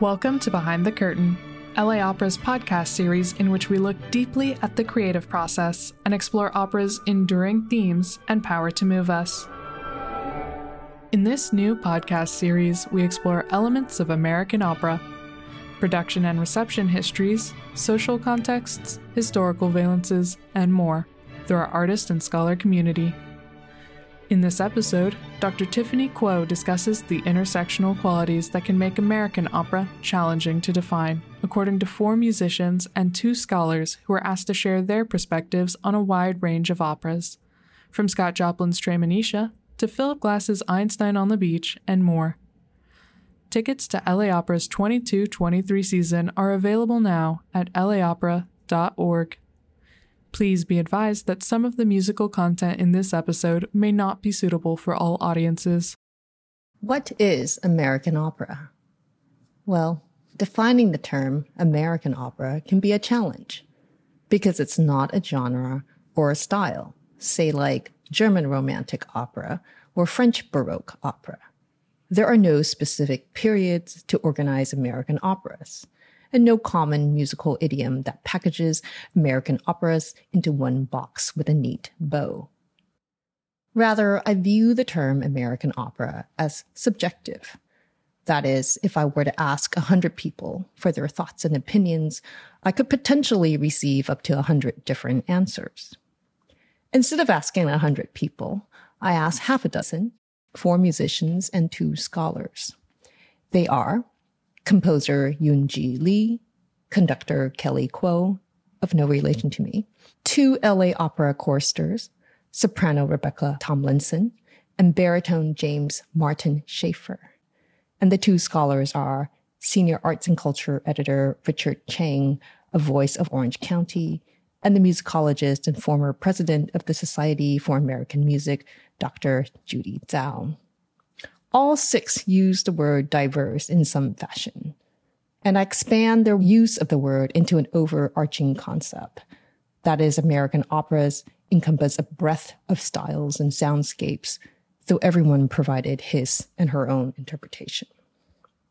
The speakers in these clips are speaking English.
Welcome to Behind the Curtain, LA Opera's podcast series in which we look deeply at the creative process and explore opera's enduring themes and power to move us. In this new podcast series, we explore elements of American opera, production and reception histories, social contexts, historical valences, and more through our artist and scholar community. In this episode, Dr. Tiffany Kuo discusses the intersectional qualities that can make American opera challenging to define, according to four musicians and two scholars who were asked to share their perspectives on a wide range of operas, from Scott Joplin's Treemonisha to Philip Glass's Einstein on the Beach and more. Tickets to LA Opera's 22 23 season are available now at laopera.org. Please be advised that some of the musical content in this episode may not be suitable for all audiences. What is American opera? Well, defining the term American opera can be a challenge because it's not a genre or a style, say, like German Romantic opera or French Baroque opera. There are no specific periods to organize American operas and no common musical idiom that packages American operas into one box with a neat bow. Rather, I view the term American opera as subjective. That is, if I were to ask a hundred people for their thoughts and opinions, I could potentially receive up to a hundred different answers. Instead of asking a hundred people, I asked half a dozen, four musicians and two scholars. They are composer Yoonji Lee, conductor Kelly Kuo, of no relation to me, two LA Opera choristers, soprano Rebecca Tomlinson, and baritone James Martin Schaefer. And the two scholars are senior arts and culture editor Richard Chang, a voice of Orange County, and the musicologist and former president of the Society for American Music, Dr. Judy Tsou all six use the word diverse in some fashion. And I expand their use of the word into an overarching concept. That is, American operas encompass a breadth of styles and soundscapes, though everyone provided his and her own interpretation.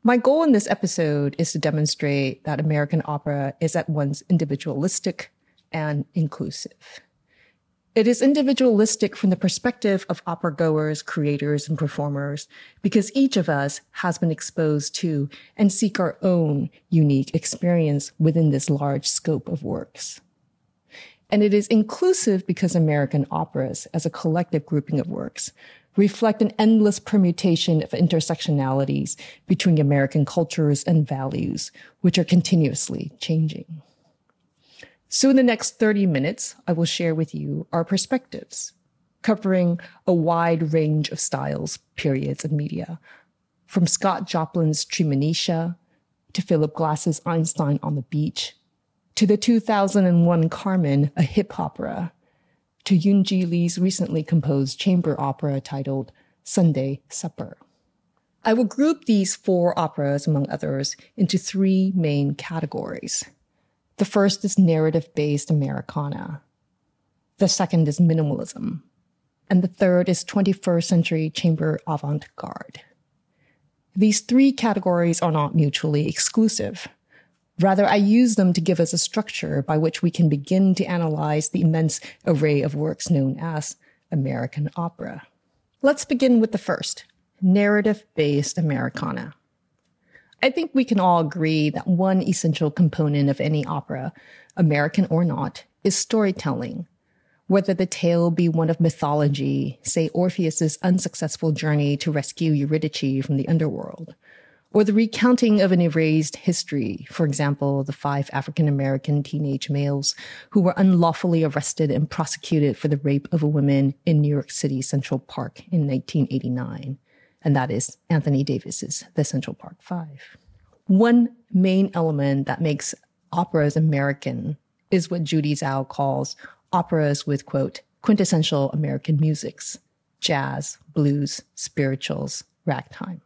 My goal in this episode is to demonstrate that American opera is at once individualistic and inclusive. It is individualistic from the perspective of opera goers, creators, and performers, because each of us has been exposed to and seek our own unique experience within this large scope of works. And it is inclusive because American operas, as a collective grouping of works, reflect an endless permutation of intersectionalities between American cultures and values, which are continuously changing. So in the next 30 minutes, I will share with you our perspectives, covering a wide range of styles, periods, and media, from Scott Joplin's Treemonisha to Philip Glass's Einstein on the Beach, to the 2001 Carmen, a hip opera, to Yoonji Lee's recently composed chamber opera titled Sunday Supper. I will group these four operas, among others, into three main categories – the first is narrative based Americana. The second is minimalism. And the third is 21st century chamber avant garde. These three categories are not mutually exclusive. Rather, I use them to give us a structure by which we can begin to analyze the immense array of works known as American opera. Let's begin with the first, narrative based Americana. I think we can all agree that one essential component of any opera, American or not, is storytelling. Whether the tale be one of mythology, say Orpheus's unsuccessful journey to rescue Eurydice from the underworld, or the recounting of an erased history, for example, the five African American teenage males who were unlawfully arrested and prosecuted for the rape of a woman in New York City Central Park in 1989 and that is Anthony Davis's The Central Park Five. One main element that makes operas American is what Judy Tsou calls operas with, quote, quintessential American musics, jazz, blues, spirituals, ragtime.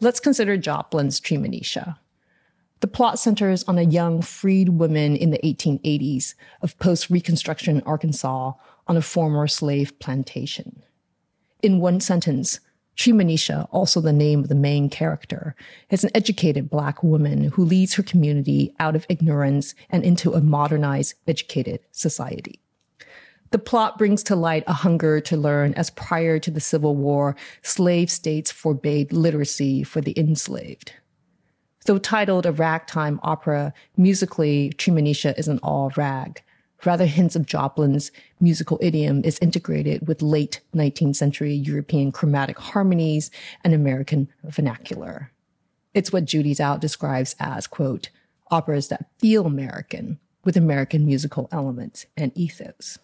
Let's consider Joplin's Treemonisha. The plot centers on a young freed woman in the 1880s of post Reconstruction Arkansas on a former slave plantation in one sentence, Treemonisha, also the name of the main character, is an educated black woman who leads her community out of ignorance and into a modernized, educated society. The plot brings to light a hunger to learn as prior to the Civil War, slave states forbade literacy for the enslaved. Though titled a ragtime opera, musically, Treemonisha isn't all rag. Rather, hints of Joplin's musical idiom is integrated with late 19th century European chromatic harmonies and American vernacular. It's what Judy Tsou describes as, quote, operas that feel American with American musical elements and ethos.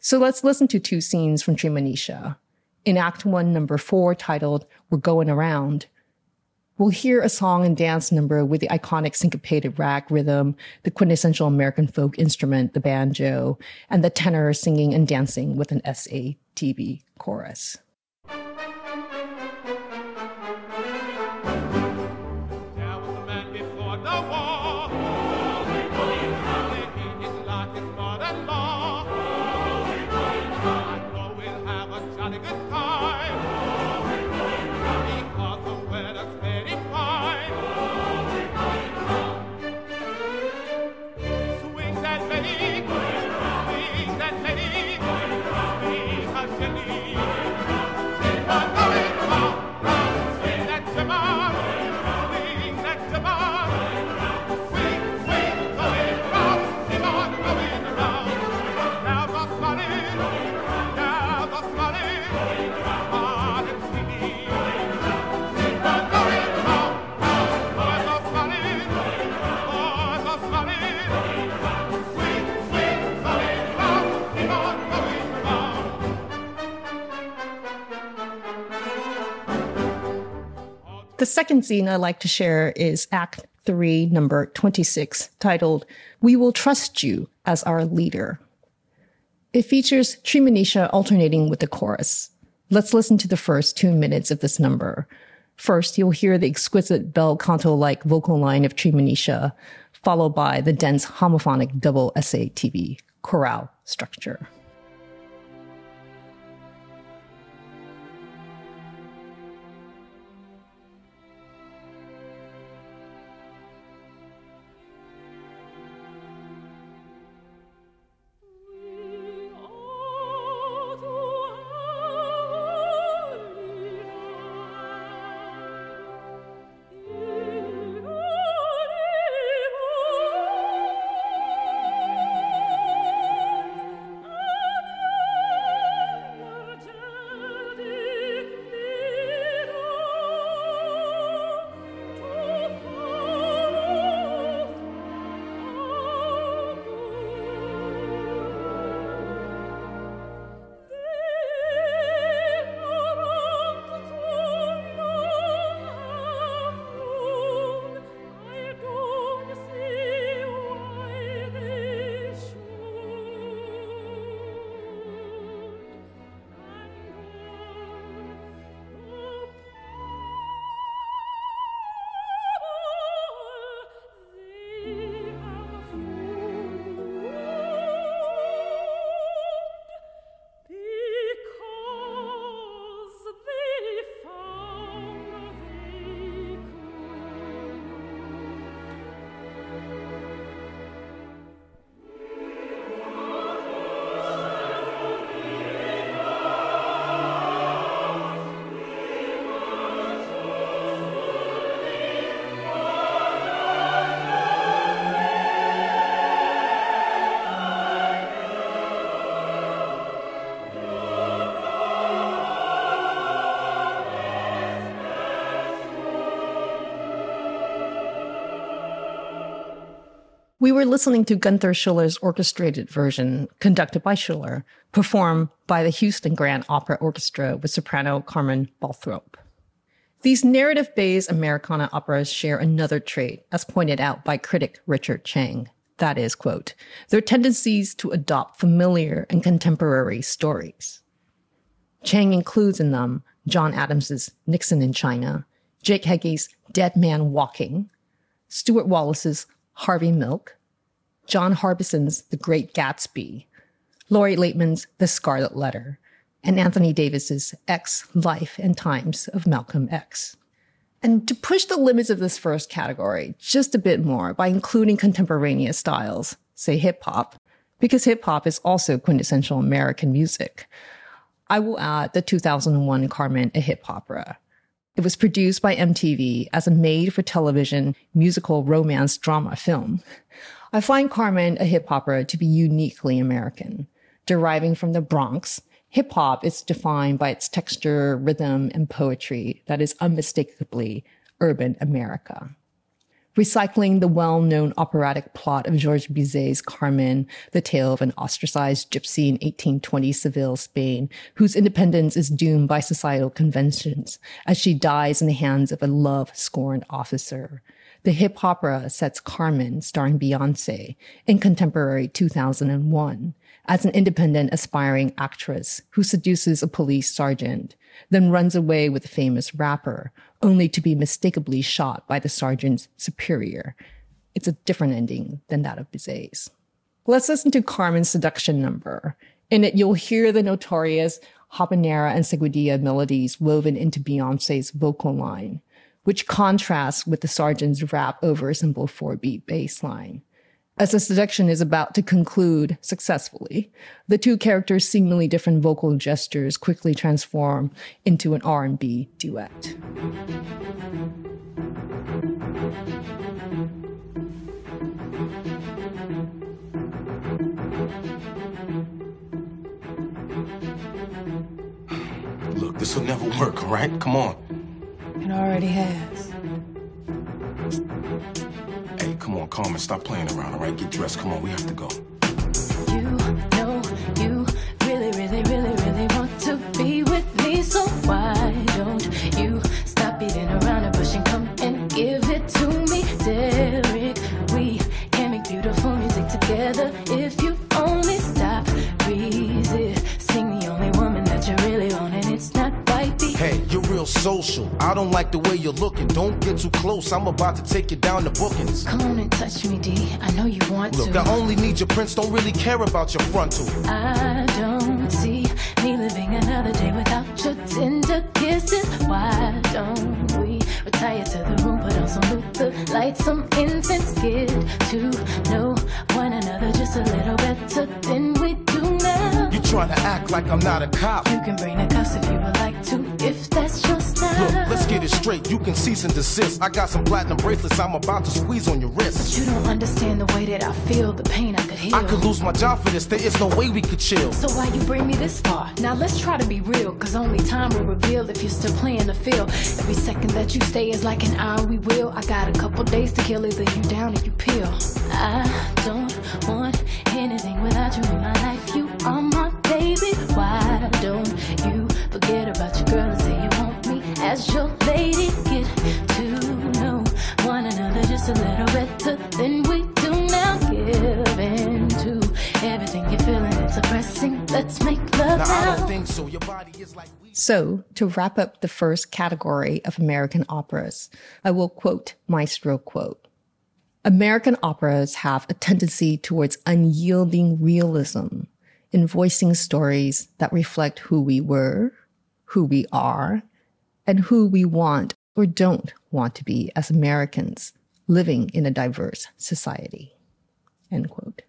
So let's listen to two scenes from Treemonisha. In Act 1, number 4, titled We're Going Around, We'll hear a song and dance number with the iconic syncopated rag rhythm, the quintessential American folk instrument, the banjo, and the tenor singing and dancing with an SATB chorus. Second scene I'd like to share is Act 3, number 26, titled, We Will Trust You as Our Leader. It features Treemonisha alternating with the chorus. Let's listen to the first two minutes of this number. First, you'll hear the exquisite bel canto like vocal line of Treemonisha, followed by the dense homophonic double SATB chorale structure. We were listening to Gunther Schuller's orchestrated version, conducted by Schuller, performed by the Houston Grand Opera Orchestra with soprano Carmen Balthrop. These narrative based Americana operas share another trait, as pointed out by critic Richard Chang. That is, quote, their tendencies to adopt familiar and contemporary stories. Chang includes in them John Adams's Nixon in China, Jake Heggie's Dead Man Walking, Stewart Wallace's Harvey Milk, John Harbison's The Great Gatsby, Lori Laitman's The Scarlet Letter, and Anthony Davis's X Life and Times of Malcolm X. And to push the limits of this first category just a bit more by including contemporaneous styles, say hip hop, because hip hop is also quintessential American music, I will add the 2001 Carmen, a hip opera. It was produced by MTV as a made for television musical romance drama film. I find Carmen, a hip opera, to be uniquely American. Deriving from the Bronx, hip hop is defined by its texture, rhythm, and poetry that is unmistakably urban America recycling the well-known operatic plot of Georges Bizet's Carmen, the tale of an ostracized gypsy in 1820 Seville, Spain, whose independence is doomed by societal conventions as she dies in the hands of a love-scorned officer. The hip opera sets Carmen, starring Beyonce, in contemporary 2001 as an independent aspiring actress who seduces a police sergeant, then runs away with a famous rapper, only to be mistakenly shot by the sergeant's superior. It's a different ending than that of Bizet's. Let's listen to Carmen's seduction number. In it, you'll hear the notorious habanera and seguidilla melodies woven into Beyonce's vocal line, which contrasts with the sergeant's rap over a simple four beat bass line. As the seduction is about to conclude successfully, the two characters' seemingly different vocal gestures quickly transform into an R&B duet. Look, this will never work, all right? Come on. It already has. Come on, Carmen, stop playing around, all right? Get dressed. Come on, we have to go. Don't like the way you're looking. Don't get too close. I'm about to take you down to bookings. Come on and touch me, D. I know you want Look, to. Look, I only need your prince. Don't really care about your frontal. I don't see trying to act like I'm not a cop? You can bring the cuss if you would like to if that's your style. Look, let's get it straight. You can cease and desist. I got some platinum bracelets I'm about to squeeze on your wrist. But you don't understand the way that I feel, the pain I could heal. I could lose my job for this. There is no way we could chill. So why you bring me this far? Now let's try to be real, cause only time will reveal if you're still playing the field. Every second that you stay is like an hour we will. I got a couple days to kill either you down or you peel. I don't want anything without you in my life. You are my baby. Why don't you forget about your girl and say you want me as your lady? Get to know one another just a little better than we do now. Give in to everything you're feeling and suppressing. Let's make love now. now. I don't think so. Your body is like. So, to wrap up the first category of American operas, I will quote Maestro Kuo. American operas have a tendency towards unyielding realism in voicing stories that reflect who we were, who we are, and who we want or don't want to be as Americans living in a diverse society. End quote.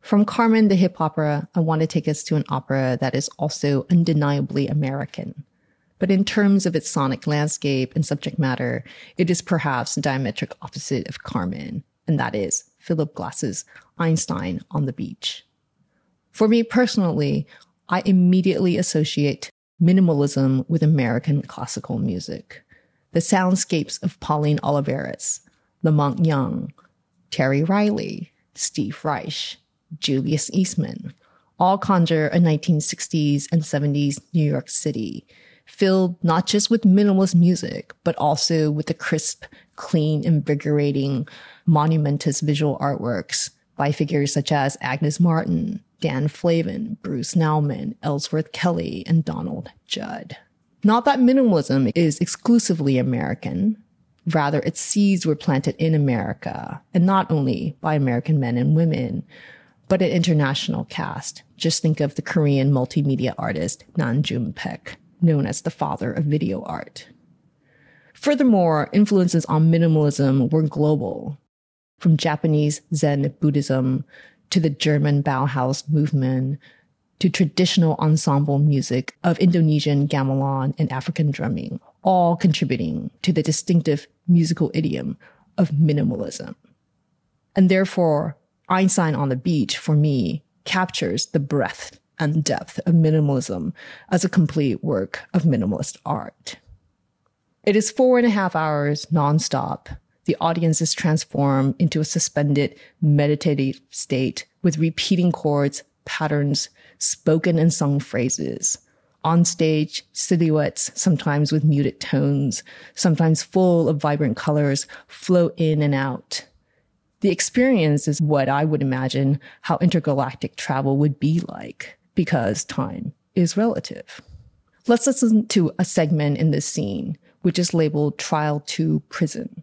From Carmen the hip opera, I want to take us to an opera that is also undeniably American. But in terms of its sonic landscape and subject matter, it is perhaps the diametric opposite of Carmen, and that is Philip Glass's Einstein on the Beach. For me personally, I immediately associate minimalism with American classical music. The soundscapes of Pauline Oliveros, La Monte Young, Terry Riley, Steve Reich, Julius Eastman, all conjure a 1960s and 70s New York City, filled not just with minimalist music, but also with the crisp, clean, invigorating, monumentous visual artworks by figures such as Agnes Martin, Dan Flavin, Bruce Nauman, Ellsworth Kelly, and Donald Judd. Not that minimalism is exclusively American. Rather, its seeds were planted in America, and not only by American men and women, but an international cast. Just think of the Korean multimedia artist Nam June Paik, known as the father of video art. Furthermore, influences on minimalism were global, from Japanese Zen Buddhism to the German Bauhaus movement to traditional ensemble music of Indonesian gamelan and African drumming, all contributing to the distinctive musical idiom of minimalism. And therefore, Einstein on the Beach, for me, captures the breadth and depth of minimalism as a complete work of minimalist art. It is four and a half hours nonstop. The audience is transformed into a suspended meditative state with repeating chords, patterns, spoken and sung phrases. On stage, silhouettes, sometimes with muted tones, sometimes full of vibrant colors, flow in and out. The experience is what I would imagine how intergalactic travel would be like, because time is relative. Let's listen to a segment in this scene, which is labeled Trial to Prison.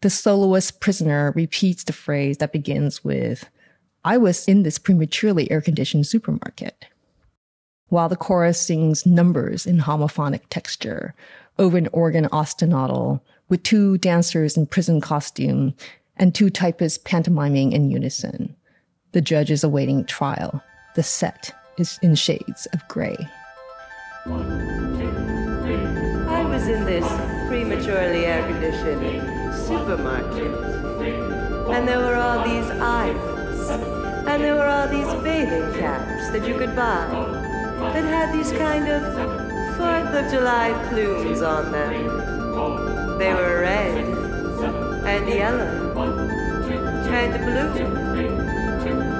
The soloist prisoner repeats the phrase that begins with, I was in this prematurely air conditioned supermarket. While the chorus sings numbers in homophonic texture over an organ ostinato with two dancers in prison costume and two typists pantomiming in unison. The judge is awaiting trial. The set is in shades of gray. I was in this prematurely air conditioned supermarket, and there were all these aisles, and there were all these bathing caps that you could buy that had these kind of Fourth of July plumes on them. They were red and yellow and blue.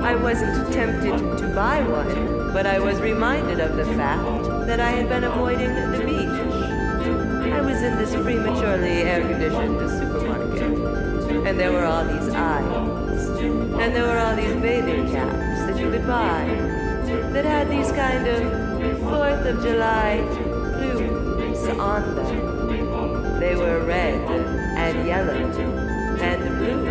I wasn't tempted to buy one, but I was reminded of the fact that I had been avoiding the beach. I was in this prematurely air-conditioned and there were all these aisles, and there were all these bathing caps that you could buy that had these kind of Fourth of July plumes on them. They were red and yellow and blue.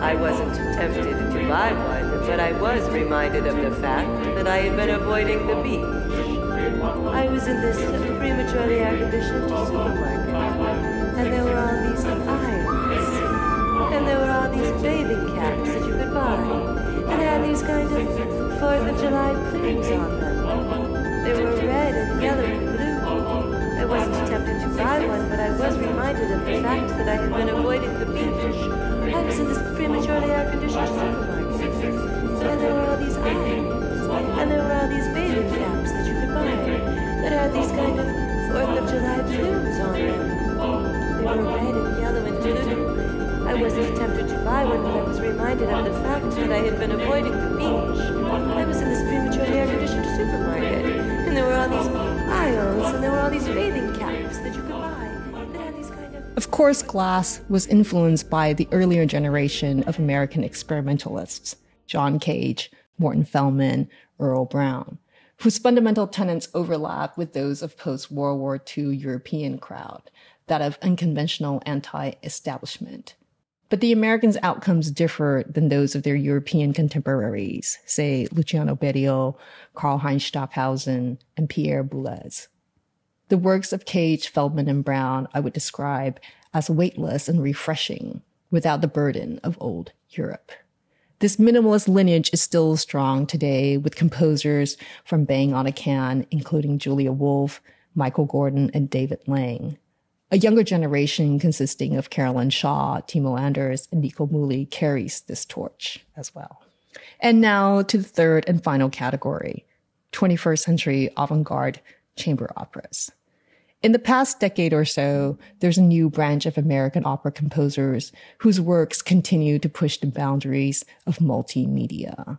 I wasn't tempted to buy one, but I was reminded of the fact that I had been avoiding the beach. I was in this prematurely air-conditioned supermarket, and there were all these and there were all these bathing caps that you could buy, and had these kind of Fourth of July plumes on them. They were red and yellow and blue. I wasn't tempted to buy one, but I was reminded of the fact that I had been avoiding the beach. I was in this prematurely air-conditioned supermarket, and there were all these and there were all these bathing caps that you but I was reminded of the fact that I had been avoiding the beach. I was in this prematurely air-conditioned supermarket, and there were all these aisles, and there were all these bathing caps that you could buy. Of course, Glass was influenced by the earlier generation of American experimentalists, John Cage, Morton Feldman, Earle Brown, whose fundamental tenets overlap with those of post World War II European crowd, that of unconventional anti establishment. But the Americans' outcomes differ than those of their European contemporaries, say Luciano Berio, Karlheinz Stockhausen, and Pierre Boulez. The works of Cage, Feldman, and Brown I would describe as weightless and refreshing without the burden of old Europe. This minimalist lineage is still strong today with composers from Bang on a Can, including Julia Wolfe, Michael Gordon, and David Lang. A younger generation consisting of Caroline Shaw, Timo Andres, and Nico Muhly carries this torch as well. And now to the third and final category 21st century avant garde chamber operas. In the past decade or so, there's a new branch of American opera composers whose works continue to push the boundaries of multimedia.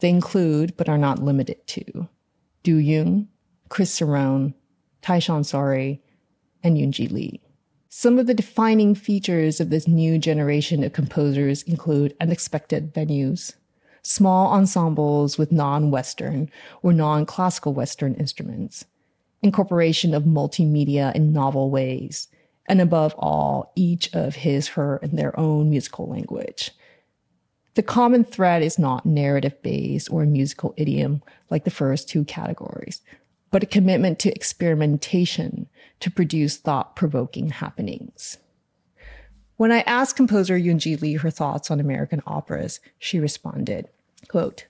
They include, but are not limited to, Du Yun, Chris Cerrone, Tyshawn Sorey, and Yunji Lee. Some of the defining features of this new generation of composers include unexpected venues, small ensembles with non-Western or non-classical Western instruments, incorporation of multimedia in novel ways, and above all, each of his, her, and their own musical language. The common thread is not narrative based or musical idiom like the first two categories, but a commitment to experimentation to produce thought provoking happenings. When I asked composer Yoonji Lee her thoughts on American operas, she responded, quote,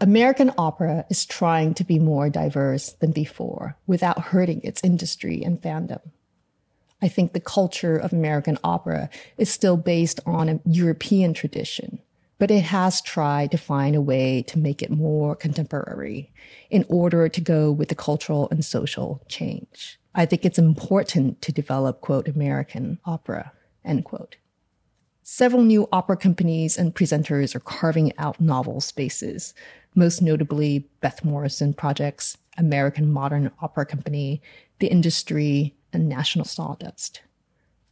American opera is trying to be more diverse than before without hurting its industry and fandom. I think the culture of American opera is still based on a European tradition, but it has tried to find a way to make it more contemporary in order to go with the cultural and social change. I think it's important to develop, quote, American opera, end quote. Several new opera companies and presenters are carving out novel spaces, most notably Beth Morrison Projects, American Modern Opera Company, The Industry, and National Sawdust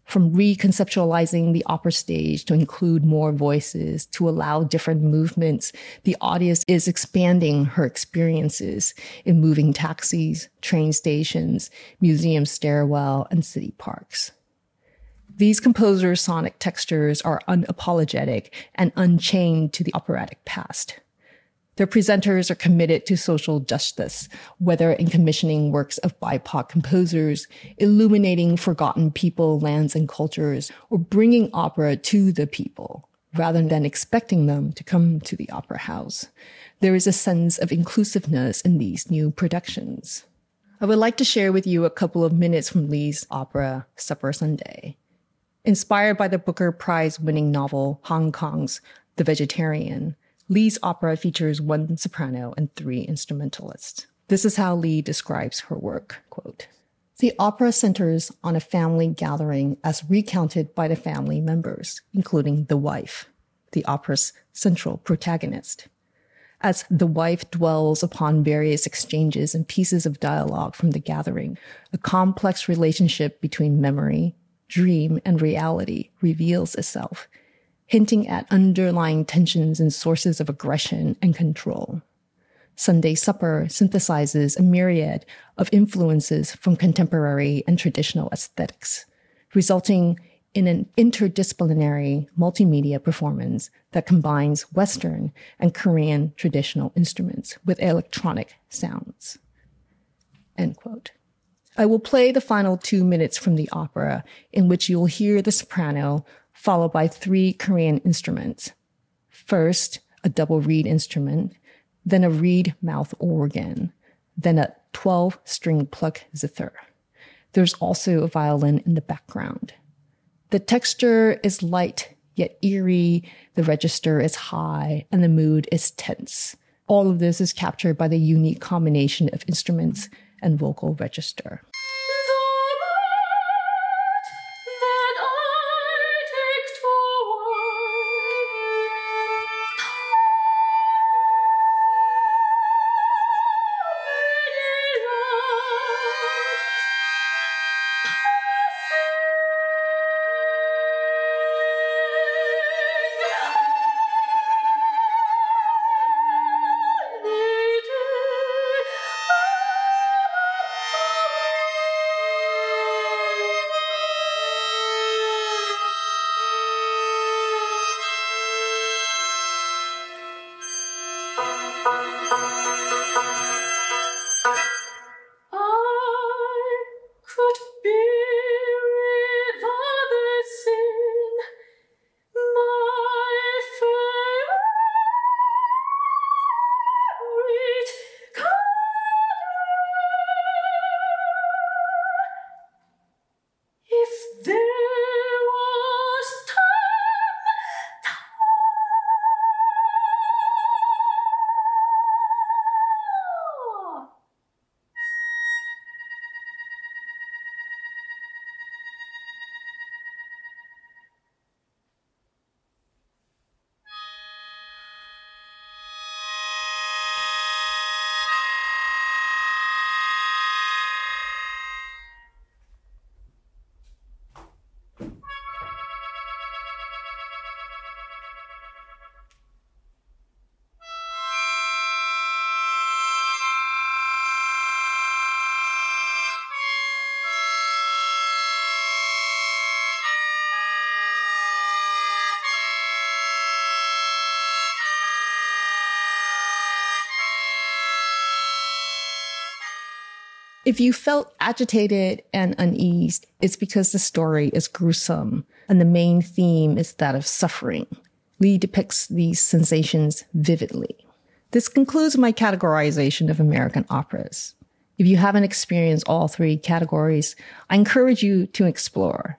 from reconceptualizing the opera stage to include more voices, to allow different movements, the audience is expanding her experiences in moving taxis, train stations, museum stairwell, and city parks. These composers' sonic textures are unapologetic and unchained to the operatic past. Their presenters are committed to social justice, whether in commissioning works of BIPOC composers, illuminating forgotten people, lands, and cultures, or bringing opera to the people, rather than expecting them to come to the opera house. There is a sense of inclusiveness in these new productions. I would like to share with you a couple of minutes from Lee's opera, Supper Sunday. Inspired by the Booker Prize winning novel Han Kang's The Vegetarian, Lee's opera features one soprano and three instrumentalists. This is how Lee describes her work, quote, the opera centers on a family gathering as recounted by the family members, including the wife, the opera's central protagonist. As the wife dwells upon various exchanges and pieces of dialogue from the gathering, a complex relationship between memory, dream, and reality reveals itself, hinting at underlying tensions and sources of aggression and control. Sunday Supper synthesizes a myriad of influences from contemporary and traditional aesthetics, resulting in an interdisciplinary multimedia performance that combines Western and Korean traditional instruments with electronic sounds. End quote. I will play the final two minutes from the opera in which you'll hear the soprano followed by three Korean instruments. First, a double reed instrument, then a reed mouth organ, then a 12 string pluck zither. There's also a violin in the background. The texture is light yet eerie, the register is high, and the mood is tense. All of this is captured by the unique combination of instruments and vocal register. If you felt agitated and uneased, it's because the story is gruesome and the main theme is that of suffering. Lee depicts these sensations vividly. This concludes my categorization of American operas. If you haven't experienced all three categories, I encourage you to explore.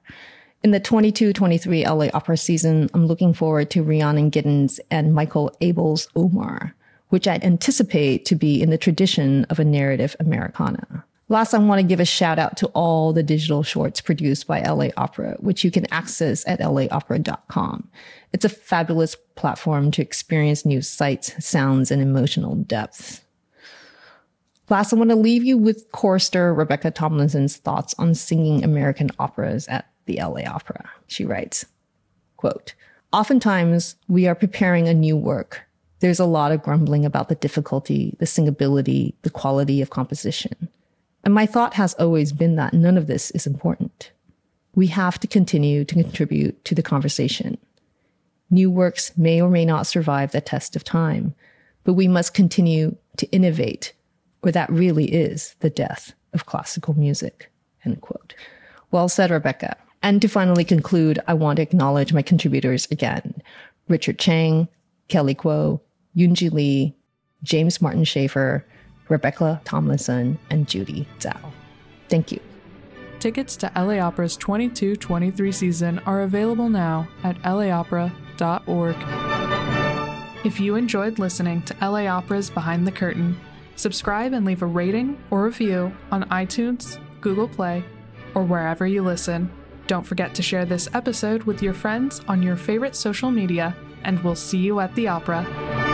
In the 22-23 LA opera season, I'm looking forward to Rhiannon Giddens and Michael Abels' Omar, which I anticipate to be in the tradition of a narrative Americana. Last, I want to give a shout out to all the digital shorts produced by LA Opera, which you can access at laopera.com. It's a fabulous platform to experience new sights, sounds, and emotional depth. Last, I want to leave you with chorister Rebecca Tomlinson's thoughts on singing American operas at the LA Opera. She writes, quote, Oftentimes, we are preparing a new work. There's a lot of grumbling about the difficulty, the singability, the quality of composition. And my thought has always been that none of this is important. We have to continue to contribute to the conversation. New works may or may not survive the test of time, but we must continue to innovate, or that really is the death of classical music. End quote. Well said, Rebecca. And to finally conclude, I want to acknowledge my contributors again. Richard Chang, Kelly Kuo, Yunji Lee, James Martin Schaefer, Rebecca Tomlinson, and Judy Tsou. Thank you. Tickets to LA Opera's 22 23 season are available now at laopera.org. If you enjoyed listening to LA Opera's Behind the Curtain, subscribe and leave a rating or review on iTunes, Google Play, or wherever you listen. Don't forget to share this episode with your friends on your favorite social media, and we'll see you at the opera.